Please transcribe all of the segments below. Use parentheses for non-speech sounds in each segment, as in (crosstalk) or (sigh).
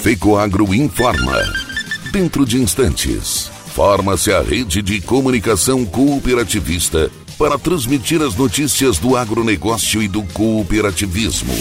FECOAGRO informa. Dentro de instantes, forma-se a rede de comunicação cooperativista para transmitir as notícias do agronegócio e do cooperativismo.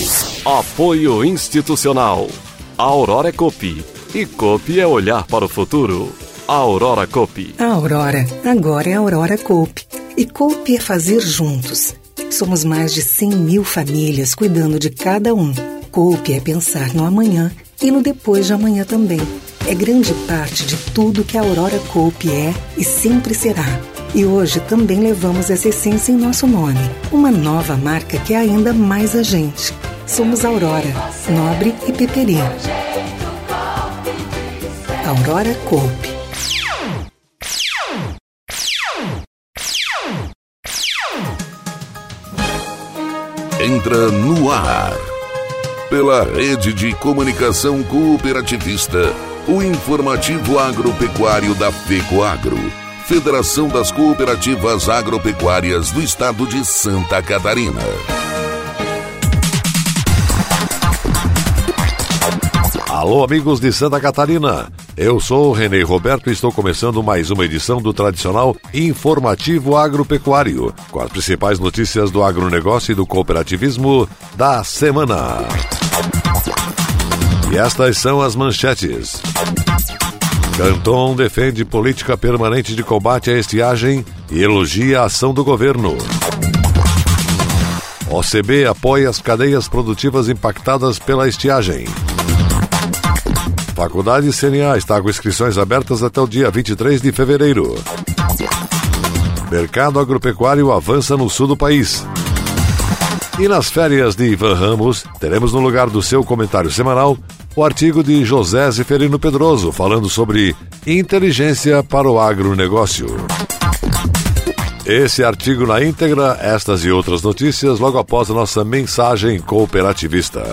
Apoio institucional. A Aurora é Copi. E Copi é olhar para o futuro. A Aurora Copi. A Aurora, agora é a Aurora Copi. E Copi é fazer juntos. Somos mais de 100 mil famílias cuidando de cada um. Copi é pensar no amanhã e no depois de amanhã também. É grande parte de tudo que a Aurora Coop é e sempre será. E hoje também levamos essa essência em nosso nome. Uma nova marca que é ainda mais a gente. Somos Aurora, Nobre e Peperi. Aurora Coop. Entra no ar. Pela rede de comunicação cooperativista, o informativo agropecuário da FECOAGRO, Federação das Cooperativas Agropecuárias do Estado de Santa Catarina. Alô, amigos de Santa Catarina. Eu sou o Renê Roberto e estou começando mais uma edição do tradicional Informativo Agropecuário, com as principais notícias do agronegócio e do cooperativismo da semana. E estas são as manchetes. Canton defende política permanente de combate à estiagem e elogia a ação do governo. OCB apoia as cadeias produtivas impactadas pela estiagem. Faculdade CNA está com inscrições abertas até o dia 23 de fevereiro. Mercado agropecuário avança no sul do país. E nas férias de Ivan Ramos, teremos no lugar do seu comentário semanal o artigo de José Zeferino Pedroso falando sobre inteligência para o agronegócio. Esse artigo na íntegra, estas e outras notícias logo após a nossa mensagem cooperativista.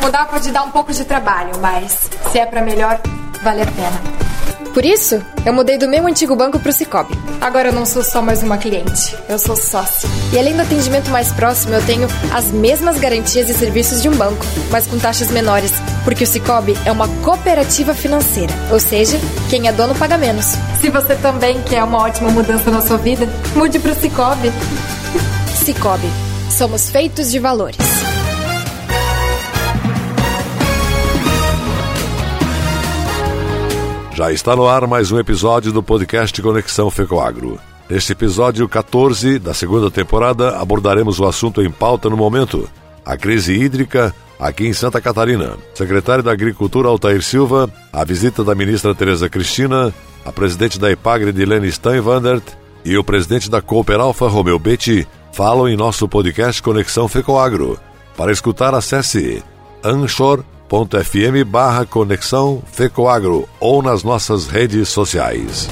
Mudar pode dar um pouco de trabalho, mas se é para melhor, vale a pena. Por isso, eu mudei do meu antigo banco para o Cicobi. Agora eu não sou só mais uma cliente, eu sou sócia. E além do atendimento mais próximo, eu tenho as mesmas garantias e serviços de um banco, mas com taxas menores, porque o Cicobi é uma cooperativa financeira, ou seja, quem é dono paga menos. Se você também quer uma ótima mudança na sua vida, mude para o Cicobi. (laughs) Cicobi, somos feitos de valores. Já está no ar mais um episódio do podcast Conexão Fecoagro. Neste episódio 14 da segunda temporada, abordaremos o assunto em pauta no momento: a crise hídrica aqui em Santa Catarina. Secretário da Agricultura Altair Silva, a visita da ministra Tereza Cristina, a presidente da Ipagre Dilene Steinwandert e o presidente da Cooperalfa Romeu Betti falam em nosso podcast Conexão Fecoagro. Para escutar, acesse anchor.com anchor.fm barra Conexão Fecoagro ou nas nossas redes sociais.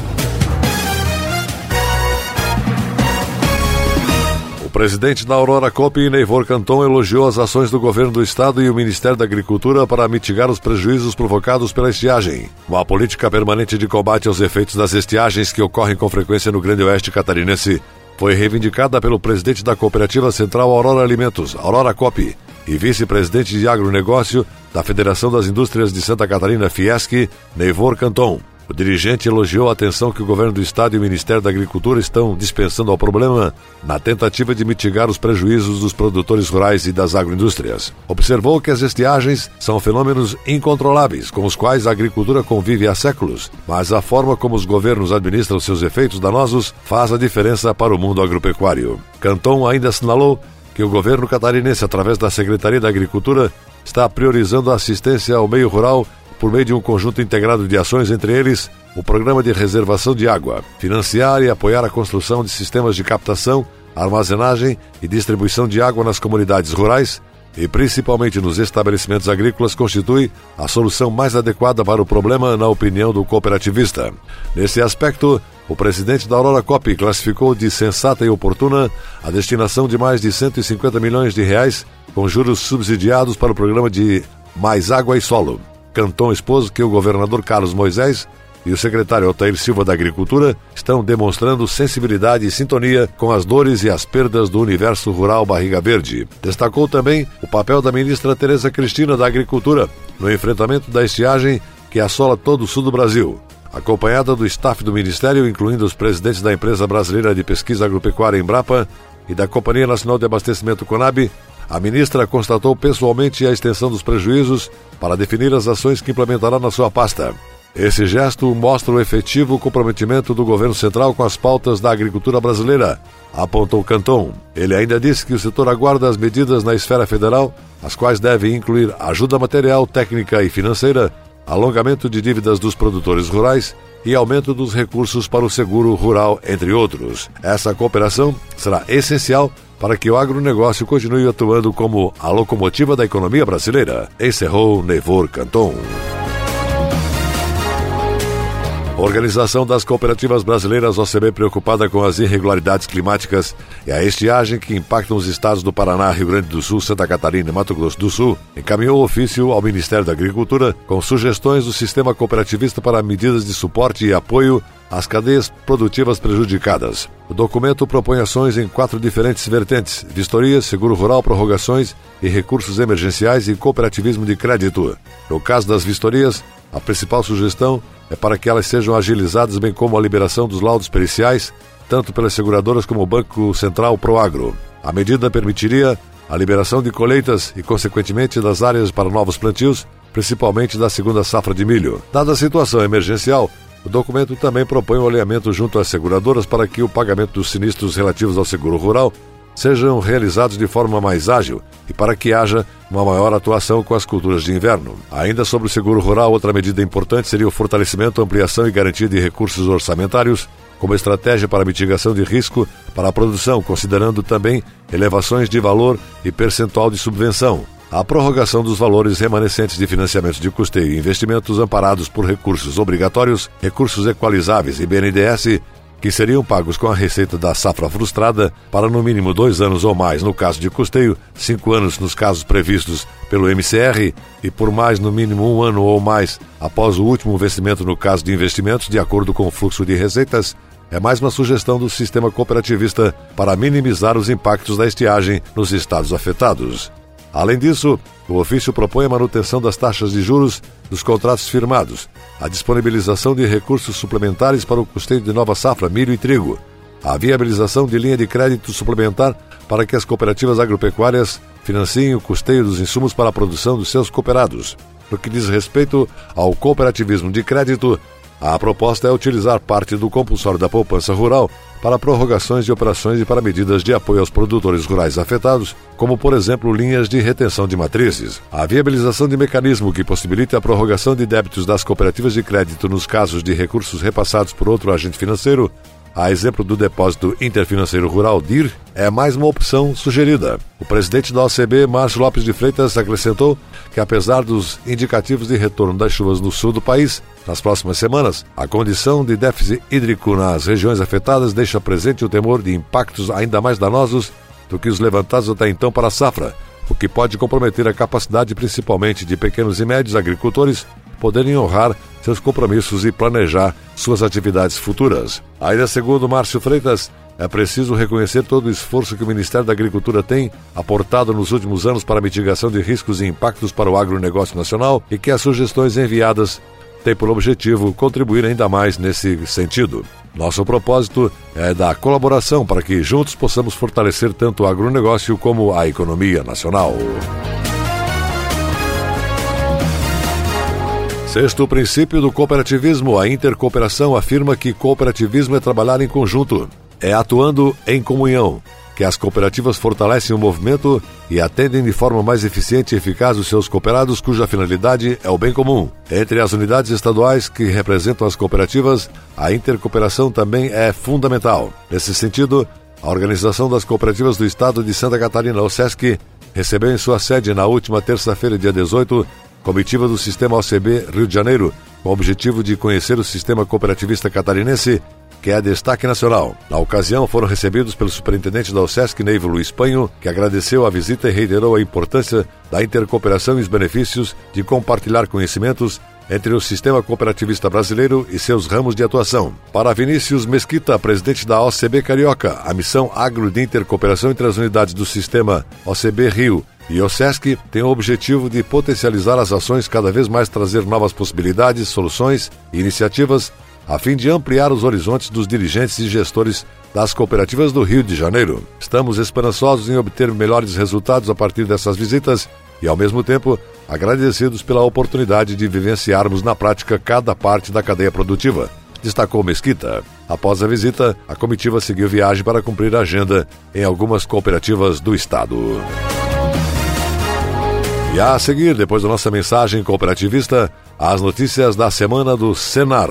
O presidente da Aurora Cop, Neivor Canton, elogiou as ações do governo do estado e o Ministério da Agricultura para mitigar os prejuízos provocados pela estiagem. Uma política permanente de combate aos efeitos das estiagens que ocorrem com frequência no Grande Oeste catarinense foi reivindicada pelo presidente da Cooperativa Central Aurora Alimentos, Aurora Cop, e vice-presidente de agronegócio da Federação das Indústrias de Santa Catarina, Fiesc, Neivor Canton. O dirigente elogiou a atenção que o governo do estado e o Ministério da Agricultura estão dispensando ao problema na tentativa de mitigar os prejuízos dos produtores rurais e das agroindústrias. Observou que as estiagens são fenômenos incontroláveis com os quais a agricultura convive há séculos, mas a forma como os governos administram seus efeitos danosos faz a diferença para o mundo agropecuário. Canton ainda assinalou que o governo catarinense, através da Secretaria da Agricultura, está priorizando a assistência ao meio rural por meio de um conjunto integrado de ações, entre eles o Programa de Reservação de Água, financiar e apoiar a construção de sistemas de captação, armazenagem e distribuição de água nas comunidades rurais e principalmente nos estabelecimentos agrícolas constitui a solução mais adequada para o problema, na opinião do cooperativista. Nesse aspecto, o presidente da Aurora Cop classificou de sensata e oportuna a destinação de mais de 150 milhões de reais com juros subsidiados para o programa de Mais Água e Solo. Canton expôs que o governador Carlos Moisés e o secretário Altair Silva da Agricultura estão demonstrando sensibilidade e sintonia com as dores e as perdas do universo rural Barriga Verde. Destacou também o papel da ministra Tereza Cristina da Agricultura no enfrentamento da estiagem que assola todo o sul do Brasil. Acompanhada do staff do Ministério, incluindo os presidentes da Empresa Brasileira de Pesquisa Agropecuária Embrapa e da Companhia Nacional de Abastecimento Conab, a ministra constatou pessoalmente a extensão dos prejuízos para definir as ações que implementará na sua pasta. Esse gesto mostra o efetivo comprometimento do governo central com as pautas da agricultura brasileira, apontou Canton. Ele ainda disse que o setor aguarda as medidas na esfera federal, as quais devem incluir ajuda material, técnica e financeira, alongamento de dívidas dos produtores rurais e aumento dos recursos para o seguro rural, entre outros. Essa cooperação será essencial para que o agronegócio continue atuando como a locomotiva da economia brasileira, encerrou Nevor Canton. Organização das Cooperativas Brasileiras OCB preocupada com as irregularidades climáticas e a estiagem que impactam os estados do Paraná, Rio Grande do Sul, Santa Catarina e Mato Grosso do Sul, encaminhou ofício ao Ministério da Agricultura com sugestões do sistema cooperativista para medidas de suporte e apoio às cadeias produtivas prejudicadas. O documento propõe ações em quatro diferentes vertentes: vistoria, seguro rural, prorrogações e recursos emergenciais e cooperativismo de crédito. No caso das vistorias, a principal sugestão é para que elas sejam agilizadas, bem como a liberação dos laudos periciais, tanto pelas seguradoras como o Banco Central Proagro. A medida permitiria a liberação de colheitas e, consequentemente, das áreas para novos plantios, principalmente da segunda safra de milho. Dada a situação emergencial, o documento também propõe o um alinhamento junto às seguradoras para que o pagamento dos sinistros relativos ao seguro rural sejam realizados de forma mais ágil e para que haja uma maior atuação com as culturas de inverno. Ainda sobre o seguro rural, outra medida importante seria o fortalecimento, ampliação e garantia de recursos orçamentários como estratégia para mitigação de risco para a produção, considerando também elevações de valor e percentual de subvenção. A prorrogação dos valores remanescentes de financiamentos de custeio e investimentos amparados por recursos obrigatórios, recursos equalizáveis e BNDES que seriam pagos com a receita da safra frustrada para no mínimo dois anos ou mais no caso de custeio, cinco anos nos casos previstos pelo MCR e por mais no mínimo um ano ou mais após o último vencimento no caso de investimentos, de acordo com o fluxo de receitas, é mais uma sugestão do sistema cooperativista para minimizar os impactos da estiagem nos estados afetados. Além disso, o ofício propõe a manutenção das taxas de juros dos contratos firmados, a disponibilização de recursos suplementares para o custeio de nova safra, milho e trigo, a viabilização de linha de crédito suplementar para que as cooperativas agropecuárias financiem o custeio dos insumos para a produção dos seus cooperados. No que diz respeito ao cooperativismo de crédito, a proposta é utilizar parte do compulsório da poupança rural para prorrogações de operações e para medidas de apoio aos produtores rurais afetados, como, por exemplo, linhas de retenção de matrizes. A viabilização de mecanismo que possibilite a prorrogação de débitos das cooperativas de crédito nos casos de recursos repassados por outro agente financeiro a exemplo do Depósito Interfinanceiro Rural DIR, é mais uma opção sugerida. O presidente da OCB, Márcio Lopes de Freitas, acrescentou que, apesar dos indicativos de retorno das chuvas no sul do país, nas próximas semanas, a condição de déficit hídrico nas regiões afetadas deixa presente o temor de impactos ainda mais danosos do que os levantados até então para a safra, o que pode comprometer a capacidade principalmente de pequenos e médios agricultores poderem honrar seus compromissos e planejar suas atividades futuras. Ainda segundo Márcio Freitas, é preciso reconhecer todo o esforço que o Ministério da Agricultura tem aportado nos últimos anos para a mitigação de riscos e impactos para o agronegócio nacional e que as sugestões enviadas têm por objetivo contribuir ainda mais nesse sentido. Nosso propósito é da colaboração para que juntos possamos fortalecer tanto o agronegócio como a economia nacional. Sexto princípio do cooperativismo, a intercooperação afirma que cooperativismo é trabalhar em conjunto, é atuando em comunhão, que as cooperativas fortalecem o movimento e atendem de forma mais eficiente e eficaz os seus cooperados, cuja finalidade é o bem comum. Entre as unidades estaduais que representam as cooperativas, a intercooperação também é fundamental. Nesse sentido, a Organização das Cooperativas do Estado de Santa Catarina, o SESC, recebeu em sua sede na última terça-feira, dia 18, comitiva do Sistema OCB Rio de Janeiro, com o objetivo de conhecer o sistema cooperativista catarinense, que é destaque nacional. Na ocasião, foram recebidos pelo superintendente da OSESC, Neivo Luiz Panho, que agradeceu a visita e reiterou a importância da intercooperação e os benefícios de compartilhar conhecimentos entre o sistema cooperativista brasileiro e seus ramos de atuação. Para Vinícius Mesquita, presidente da OCB Carioca, a missão agro de intercooperação entre as unidades do sistema OCB Rio e o SESC tem o objetivo de potencializar as ações, cada vez mais trazer novas possibilidades, soluções e iniciativas, a fim de ampliar os horizontes dos dirigentes e gestores das cooperativas do Rio de Janeiro. Estamos esperançosos em obter melhores resultados a partir dessas visitas e, ao mesmo tempo, agradecidos pela oportunidade de vivenciarmos na prática cada parte da cadeia produtiva, destacou Mesquita. Após a visita, a comitiva seguiu viagem para cumprir a agenda em algumas cooperativas do estado. E a seguir, depois da nossa mensagem cooperativista, as notícias da semana do Senar.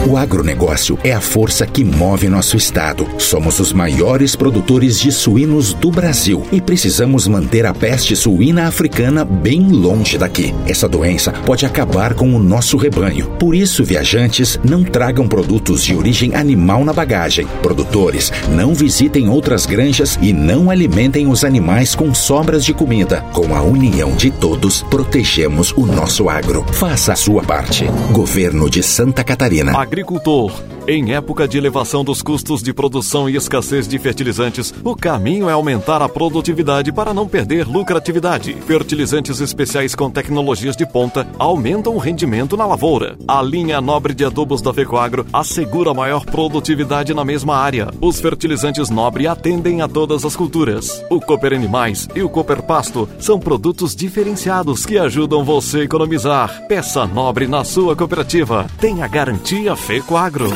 O agronegócio é a força que move nosso estado. Somos os maiores produtores de suínos do Brasil e precisamos manter a peste suína africana bem longe daqui. Essa doença pode acabar com o nosso rebanho. Por isso, viajantes, não tragam produtos de origem animal na bagagem. Produtores, não visitem outras granjas e não alimentem os animais com sobras de comida. Com a união de todos, protegemos o nosso agro. Faça a sua parte. Governo de Santa Catarina agricultor. Em época de elevação dos custos de produção e escassez de fertilizantes, o caminho é aumentar a produtividade para não perder lucratividade. Fertilizantes especiais com tecnologias de ponta aumentam o rendimento na lavoura. A linha nobre de adubos da Fecoagro assegura maior produtividade na mesma área. Os fertilizantes nobre atendem a todas as culturas. O Cooper Animais e o Cooper Pasto são produtos diferenciados que ajudam você a economizar. Peça nobre na sua cooperativa. Tenha garantia Fecoagro.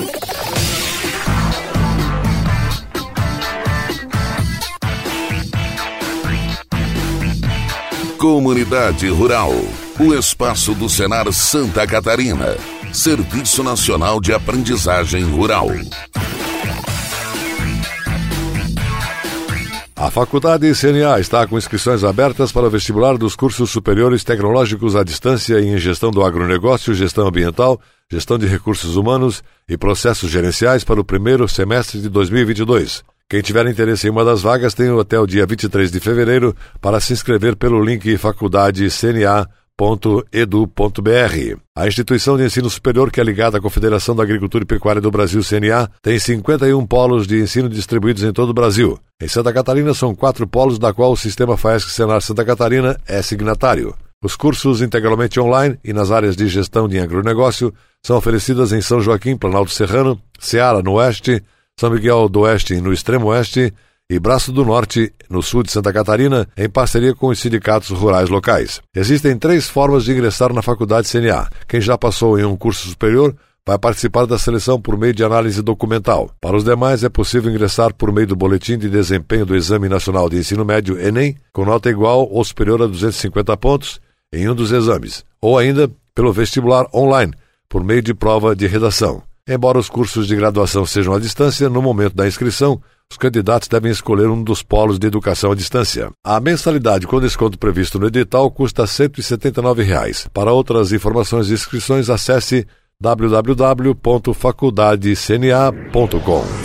Comunidade Rural, o espaço do Senar Santa Catarina, Serviço Nacional de Aprendizagem Rural. A Faculdade CNA está com inscrições abertas para o vestibular dos cursos superiores tecnológicos à distância em gestão do agronegócio, gestão ambiental, gestão de recursos humanos e processos gerenciais para o primeiro semestre de 2022. Quem tiver interesse em uma das vagas tem até o dia 23 de fevereiro para se inscrever pelo link faculdadecna.edu.br. A instituição de ensino superior, que é ligada à Confederação da Agricultura e Pecuária do Brasil, CNA, tem 51 polos de ensino distribuídos em todo o Brasil. Em Santa Catarina são quatro polos, da qual o sistema FAESC Senar Santa Catarina é signatário. Os cursos integralmente online e nas áreas de gestão de agronegócio são oferecidos em São Joaquim, Planalto Serrano, Ceará, no Oeste, são Miguel do Oeste, no extremo oeste, e Braço do Norte, no sul de Santa Catarina, em parceria com os sindicatos rurais locais. Existem três formas de ingressar na faculdade CNA. Quem já passou em um curso superior vai participar da seleção por meio de análise documental. Para os demais, é possível ingressar por meio do Boletim de Desempenho do Exame Nacional de Ensino Médio, Enem, com nota igual ou superior a 250 pontos em um dos exames, ou ainda pelo vestibular online, por meio de prova de redação. Embora os cursos de graduação sejam à distância, no momento da inscrição, os candidatos devem escolher um dos polos de educação à distância. A mensalidade com desconto previsto no edital custa 179 reais. Para outras informações e inscrições, acesse www.faculdadecna.com.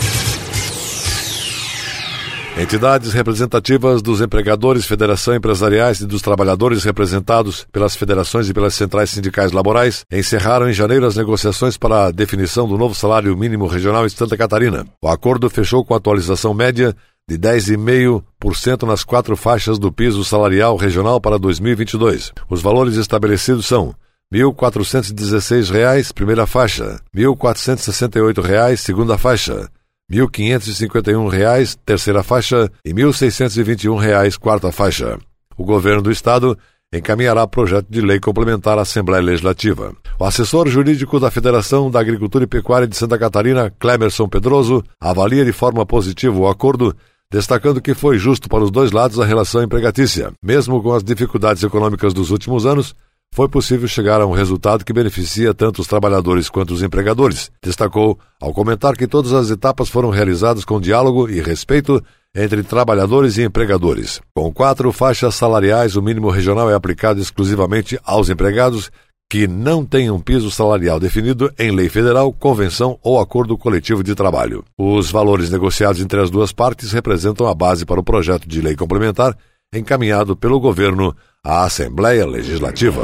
Entidades representativas dos empregadores, federação empresariais e dos trabalhadores representados pelas federações e pelas centrais sindicais laborais encerraram em janeiro as negociações para a definição do novo salário mínimo regional em Santa Catarina. O acordo fechou com atualização média de 10,5% nas quatro faixas do piso salarial regional para 2022. Os valores estabelecidos são R$ 1.416, primeira faixa, R$ 1.468, segunda faixa, R$ 1.551, terceira faixa, e R$ 1.621, quarta faixa. O governo do Estado encaminhará projeto de lei complementar à Assembleia Legislativa. O assessor jurídico da Federação da Agricultura e Pecuária de Santa Catarina, Clemerson Pedroso, avalia de forma positiva o acordo, destacando que foi justo para os dois lados a relação empregatícia. Mesmo com as dificuldades econômicas dos últimos anos, foi possível chegar a um resultado que beneficia tanto os trabalhadores quanto os empregadores. Destacou ao comentar que todas as etapas foram realizadas com diálogo e respeito entre trabalhadores e empregadores. Com quatro faixas salariais, o mínimo regional é aplicado exclusivamente aos empregados que não tenham piso salarial definido em lei federal, convenção ou acordo coletivo de trabalho. Os valores negociados entre as duas partes representam a base para o projeto de lei complementar encaminhado pelo governo à Assembleia Legislativa.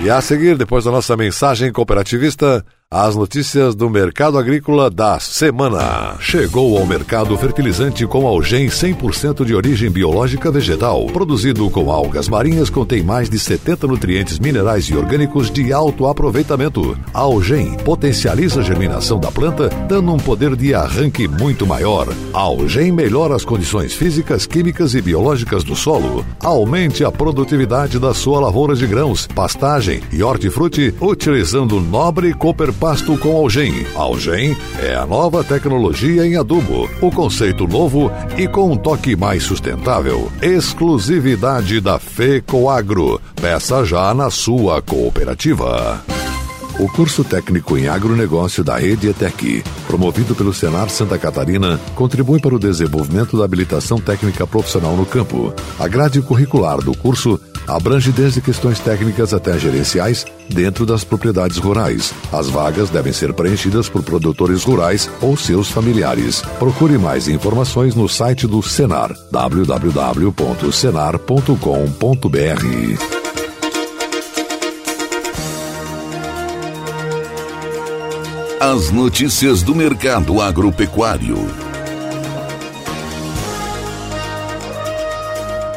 E a seguir, depois da nossa mensagem cooperativista, as notícias do mercado agrícola da semana. Chegou ao mercado fertilizante com algem 100% de origem biológica vegetal. Produzido com algas marinhas, contém mais de 70 nutrientes minerais e orgânicos de alto aproveitamento. A algem potencializa a germinação da planta, dando um poder de arranque muito maior. A algem melhora as condições físicas, químicas e biológicas do solo. Aumente a produtividade da sua lavoura de grãos, pastagem e hortifruti, utilizando nobre cooper pasto com Algem. Algem é a nova tecnologia em adubo, o conceito novo e com um toque mais sustentável. Exclusividade da FECOAGRO. Peça já na sua cooperativa. O curso técnico em agronegócio da Rede ETEC, promovido pelo Senar Santa Catarina, contribui para o desenvolvimento da habilitação técnica profissional no campo. A grade curricular do curso abrange desde questões técnicas até gerenciais dentro das propriedades rurais. As vagas devem ser preenchidas por produtores rurais ou seus familiares. Procure mais informações no site do Senar www.senar.com.br. As notícias do mercado agropecuário.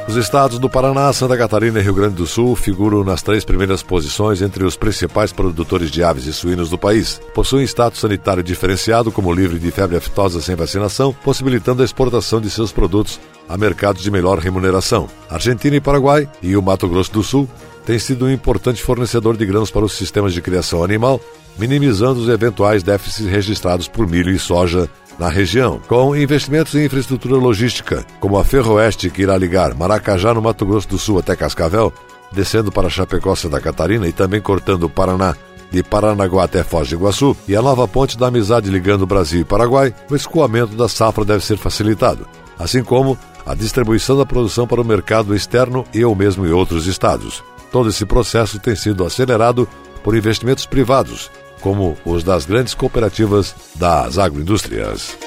Os estados do Paraná, Santa Catarina e Rio Grande do Sul figuram nas três primeiras posições entre os principais produtores de aves e suínos do país. Possuem status sanitário diferenciado como livre de febre aftosa sem vacinação, possibilitando a exportação de seus produtos a mercados de melhor remuneração. Argentina e Paraguai e o Mato Grosso do Sul têm sido um importante fornecedor de grãos para os sistemas de criação animal, minimizando os eventuais déficits registrados por milho e soja na região, com investimentos em infraestrutura logística, como a Ferroeste que irá ligar Maracajá, no Mato Grosso do Sul, até Cascavel, descendo para Chapecó, Santa Catarina e também cortando o Paraná de Paranaguá até Foz do Iguaçu e a nova ponte da amizade ligando Brasil e Paraguai, o escoamento da safra deve ser facilitado, assim como a distribuição da produção para o mercado externo e ou mesmo em outros estados. Todo esse processo tem sido acelerado por investimentos privados, como os das grandes cooperativas das agroindústrias.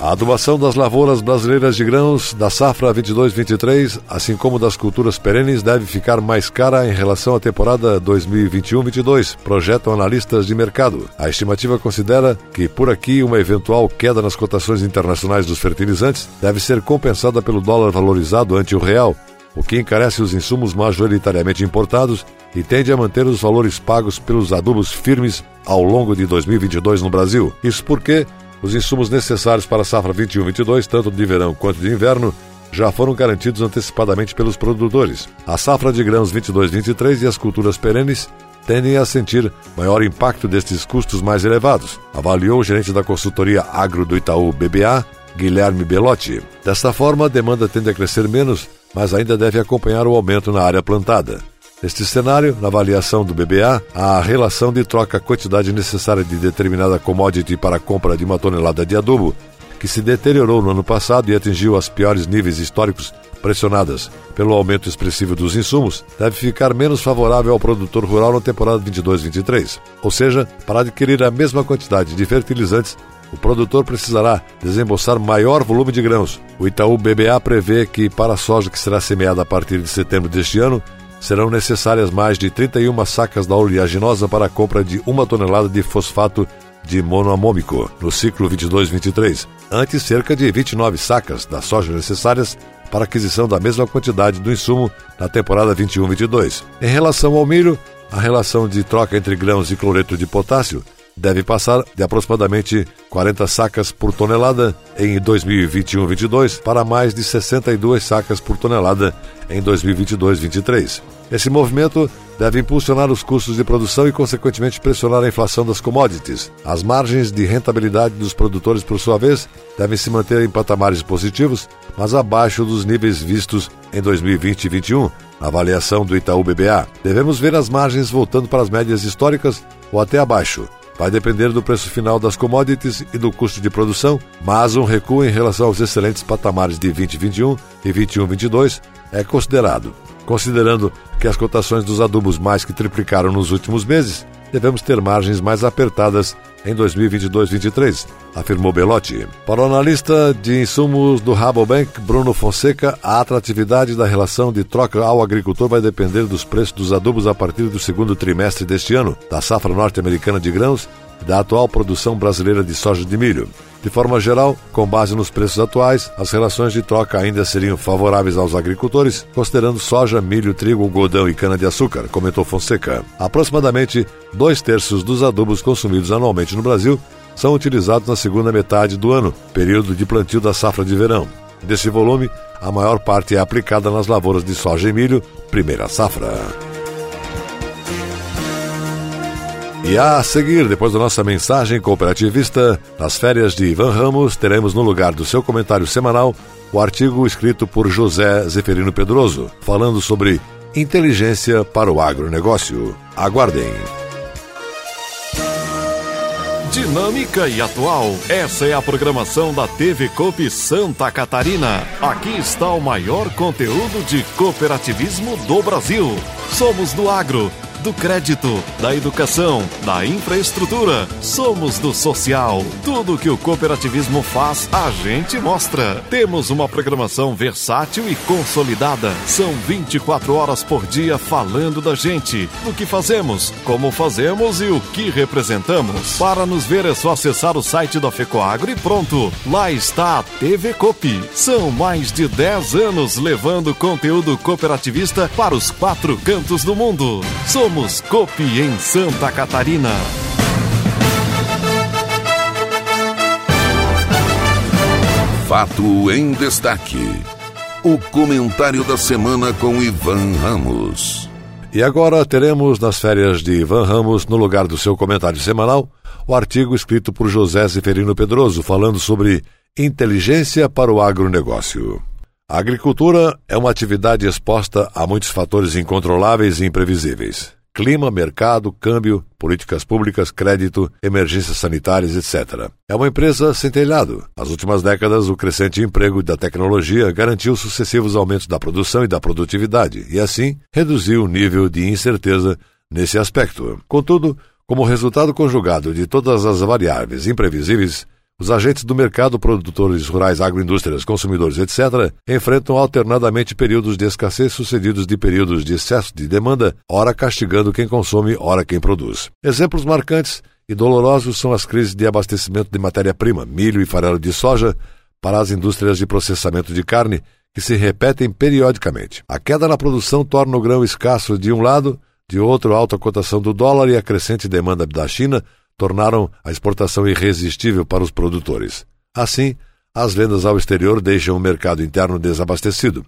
A adubação das lavouras brasileiras de grãos da safra 22-23, assim como das culturas perenes, deve ficar mais cara em relação à temporada 2021-22, projetam analistas de mercado. A estimativa considera que, por aqui, uma eventual queda nas cotações internacionais dos fertilizantes deve ser compensada pelo dólar valorizado ante o real, o que encarece os insumos majoritariamente importados e tende a manter os valores pagos pelos adubos firmes ao longo de 2022 no Brasil. Isso porque os insumos necessários para a safra 21-22, tanto de verão quanto de inverno, já foram garantidos antecipadamente pelos produtores. A safra de grãos 22-23 e as culturas perenes tendem a sentir maior impacto destes custos mais elevados, avaliou o gerente da consultoria agro do Itaú BBA, Guilherme Belotti. Desta forma, a demanda tende a crescer menos, mas ainda deve acompanhar o aumento na área plantada. Neste cenário, na avaliação do BBA, a relação de troca quantidade necessária de determinada commodity para a compra de uma tonelada de adubo, que se deteriorou no ano passado e atingiu os piores níveis históricos, pressionadas pelo aumento expressivo dos insumos, deve ficar menos favorável ao produtor rural na temporada 22-23. Ou seja, para adquirir a mesma quantidade de fertilizantes, o produtor precisará desembolsar maior volume de grãos. O Itaú BBA prevê que, para a soja que será semeada a partir de setembro deste ano, serão necessárias mais de 31 sacas da oleaginosa para a compra de uma tonelada de fosfato de monoamômico no ciclo 22-23, antes cerca de 29 sacas da soja necessárias para aquisição da mesma quantidade do insumo na temporada 21-22. Em relação ao milho, a relação de troca entre grãos e cloreto de potássio deve passar de aproximadamente 40 sacas por tonelada em 2021-22 para mais de 62 sacas por tonelada em 2022-23. Esse movimento deve impulsionar os custos de produção e, consequentemente, pressionar a inflação das commodities. As margens de rentabilidade dos produtores, por sua vez, devem se manter em patamares positivos, mas abaixo dos níveis vistos em 2020 e 2021, na avaliação do Itaú BBA. Devemos ver as margens voltando para as médias históricas ou até abaixo. Vai depender do preço final das commodities e do custo de produção, mas um recuo em relação aos excelentes patamares de 2021 e 2021-22 é considerado. Considerando que as cotações dos adubos mais que triplicaram nos últimos meses, devemos ter margens mais apertadas em 2022-23, afirmou Belotti. Para o analista de insumos do Rabobank, Bruno Fonseca, a atratividade da relação de troca ao agricultor vai depender dos preços dos adubos a partir do segundo trimestre deste ano, da safra norte-americana de grãos da atual produção brasileira de soja de milho. De forma geral, com base nos preços atuais, as relações de troca ainda seriam favoráveis aos agricultores, considerando soja, milho, trigo, algodão e cana-de-açúcar, comentou Fonseca. Aproximadamente dois terços dos adubos consumidos anualmente no Brasil são utilizados na segunda metade do ano, período de plantio da safra de verão. Desse volume, a maior parte é aplicada nas lavouras de soja e milho, primeira safra. E a seguir, depois da nossa mensagem cooperativista, nas férias de Ivan Ramos, teremos no lugar do seu comentário semanal o artigo escrito por José Zeferino Pedroso, falando sobre inteligência para o agronegócio. Aguardem. Dinâmica e atual. Essa é a programação da TV Coop Santa Catarina. Aqui está o maior conteúdo de cooperativismo do Brasil. Somos do agro do crédito, da educação, da infraestrutura. Somos do social. Tudo que o cooperativismo faz, a gente mostra. Temos uma programação versátil e consolidada. São 24 horas por dia falando da gente, do que fazemos, como fazemos e o que representamos. Para nos ver é só acessar o site da FECOAGRO e pronto. Lá está a TV Copi. São mais de 10 anos levando conteúdo cooperativista para os quatro cantos do mundo. Somos Somos Copi em Santa Catarina. Fato em destaque. O comentário da semana com Ivan Ramos. E agora teremos nas férias de Ivan Ramos, no lugar do seu comentário semanal, o artigo escrito por José Zeferino Pedroso falando sobre inteligência para o agronegócio. A agricultura é uma atividade exposta a muitos fatores incontroláveis e imprevisíveis clima, mercado, câmbio, políticas públicas, crédito, emergências sanitárias, etc. É uma empresa sem telhado. Nas últimas décadas, o crescente emprego da tecnologia garantiu sucessivos aumentos da produção e da produtividade, e assim reduziu o nível de incerteza nesse aspecto. Contudo, como resultado conjugado de todas as variáveis imprevisíveis, os agentes do mercado, produtores rurais, agroindústrias, consumidores, etc., enfrentam alternadamente períodos de escassez sucedidos de períodos de excesso de demanda, ora castigando quem consome, ora quem produz. Exemplos marcantes e dolorosos são as crises de abastecimento de matéria-prima, milho e farelo de soja, para as indústrias de processamento de carne, que se repetem periodicamente. A queda na produção torna o grão escasso de um lado, de outro, a alta cotação do dólar e a crescente demanda da China tornaram a exportação irresistível para os produtores. Assim, as vendas ao exterior deixam o mercado interno desabastecido.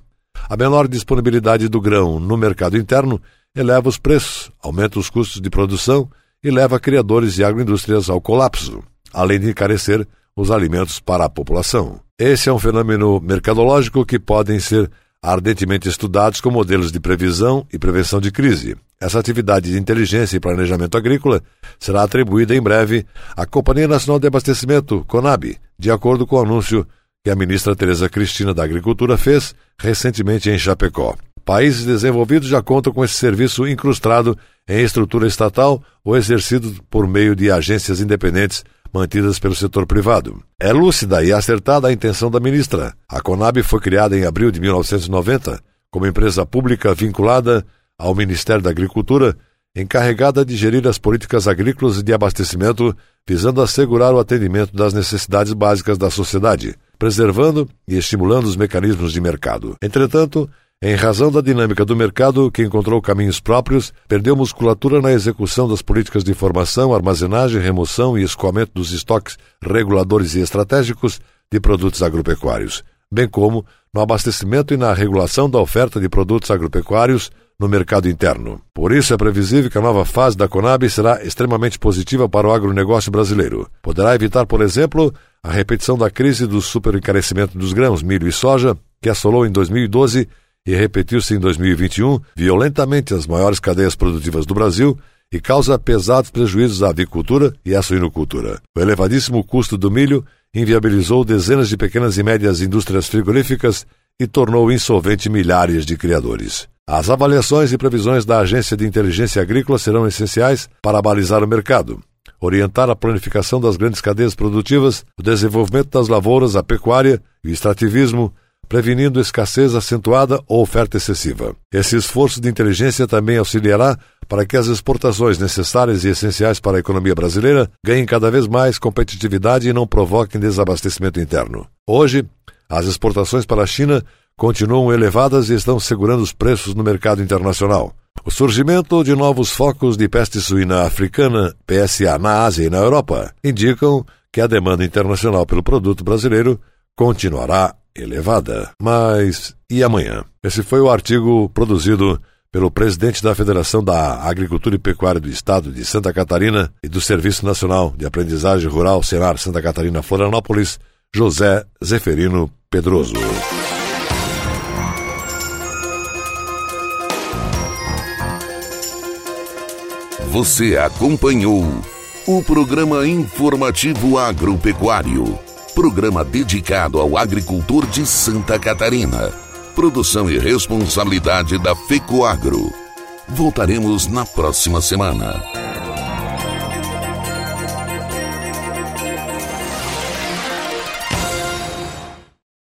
A menor disponibilidade do grão no mercado interno eleva os preços, aumenta os custos de produção e leva criadores e agroindústrias ao colapso, além de encarecer os alimentos para a população. Esse é um fenômeno mercadológico que podem ser ardentemente estudados com modelos de previsão e prevenção de crise. Essa atividade de inteligência e planejamento agrícola será atribuída em breve à Companhia Nacional de Abastecimento, CONAB, de acordo com o anúncio que a ministra Tereza Cristina da Agricultura fez recentemente em Chapecó. Países desenvolvidos já contam com esse serviço incrustado em estrutura estatal ou exercido por meio de agências independentes mantidas pelo setor privado. É lúcida e acertada a intenção da ministra. A Conab foi criada em abril de 1990 como empresa pública vinculada ao Ministério da Agricultura, encarregada de gerir as políticas agrícolas e de abastecimento, visando assegurar o atendimento das necessidades básicas da sociedade, preservando e estimulando os mecanismos de mercado. Entretanto, em razão da dinâmica do mercado, que encontrou caminhos próprios, perdeu musculatura na execução das políticas de informação, armazenagem, remoção e escoamento dos estoques reguladores e estratégicos de produtos agropecuários, bem como no abastecimento e na regulação da oferta de produtos agropecuários no mercado interno. Por isso, é previsível que a nova fase da Conab será extremamente positiva para o agronegócio brasileiro. Poderá evitar, por exemplo, a repetição da crise do superencarecimento dos grãos, milho e soja, que assolou em 2012 e repetiu-se em 2021 violentamente as maiores cadeias produtivas do Brasil e causa pesados prejuízos à avicultura e à suinocultura. O elevadíssimo custo do milho inviabilizou dezenas de pequenas e médias indústrias frigoríficas e tornou insolvente milhares de criadores. As avaliações e previsões da Agência de Inteligência Agrícola serão essenciais para balizar o mercado, orientar a planificação das grandes cadeias produtivas, o desenvolvimento das lavouras, a pecuária e o extrativismo, prevenindo escassez acentuada ou oferta excessiva. Esse esforço de inteligência também auxiliará para que as exportações necessárias e essenciais para a economia brasileira ganhem cada vez mais competitividade e não provoquem desabastecimento interno. Hoje, as exportações para a China continuam elevadas e estão segurando os preços no mercado internacional. O surgimento de novos focos de peste suína africana, PSA, na Ásia e na Europa, indicam que a demanda internacional pelo produto brasileiro continuará elevada. Mas e amanhã? Esse foi o artigo produzido pelo presidente da Federação da Agricultura e Pecuária do Estado de Santa Catarina e do Serviço Nacional de Aprendizagem Rural Senar Santa Catarina Florianópolis, José Zeferino Pedroso. Você acompanhou o programa informativo agropecuário, programa dedicado ao agricultor de Santa Catarina Produção e responsabilidade da FECOAGRO. Voltaremos na próxima semana.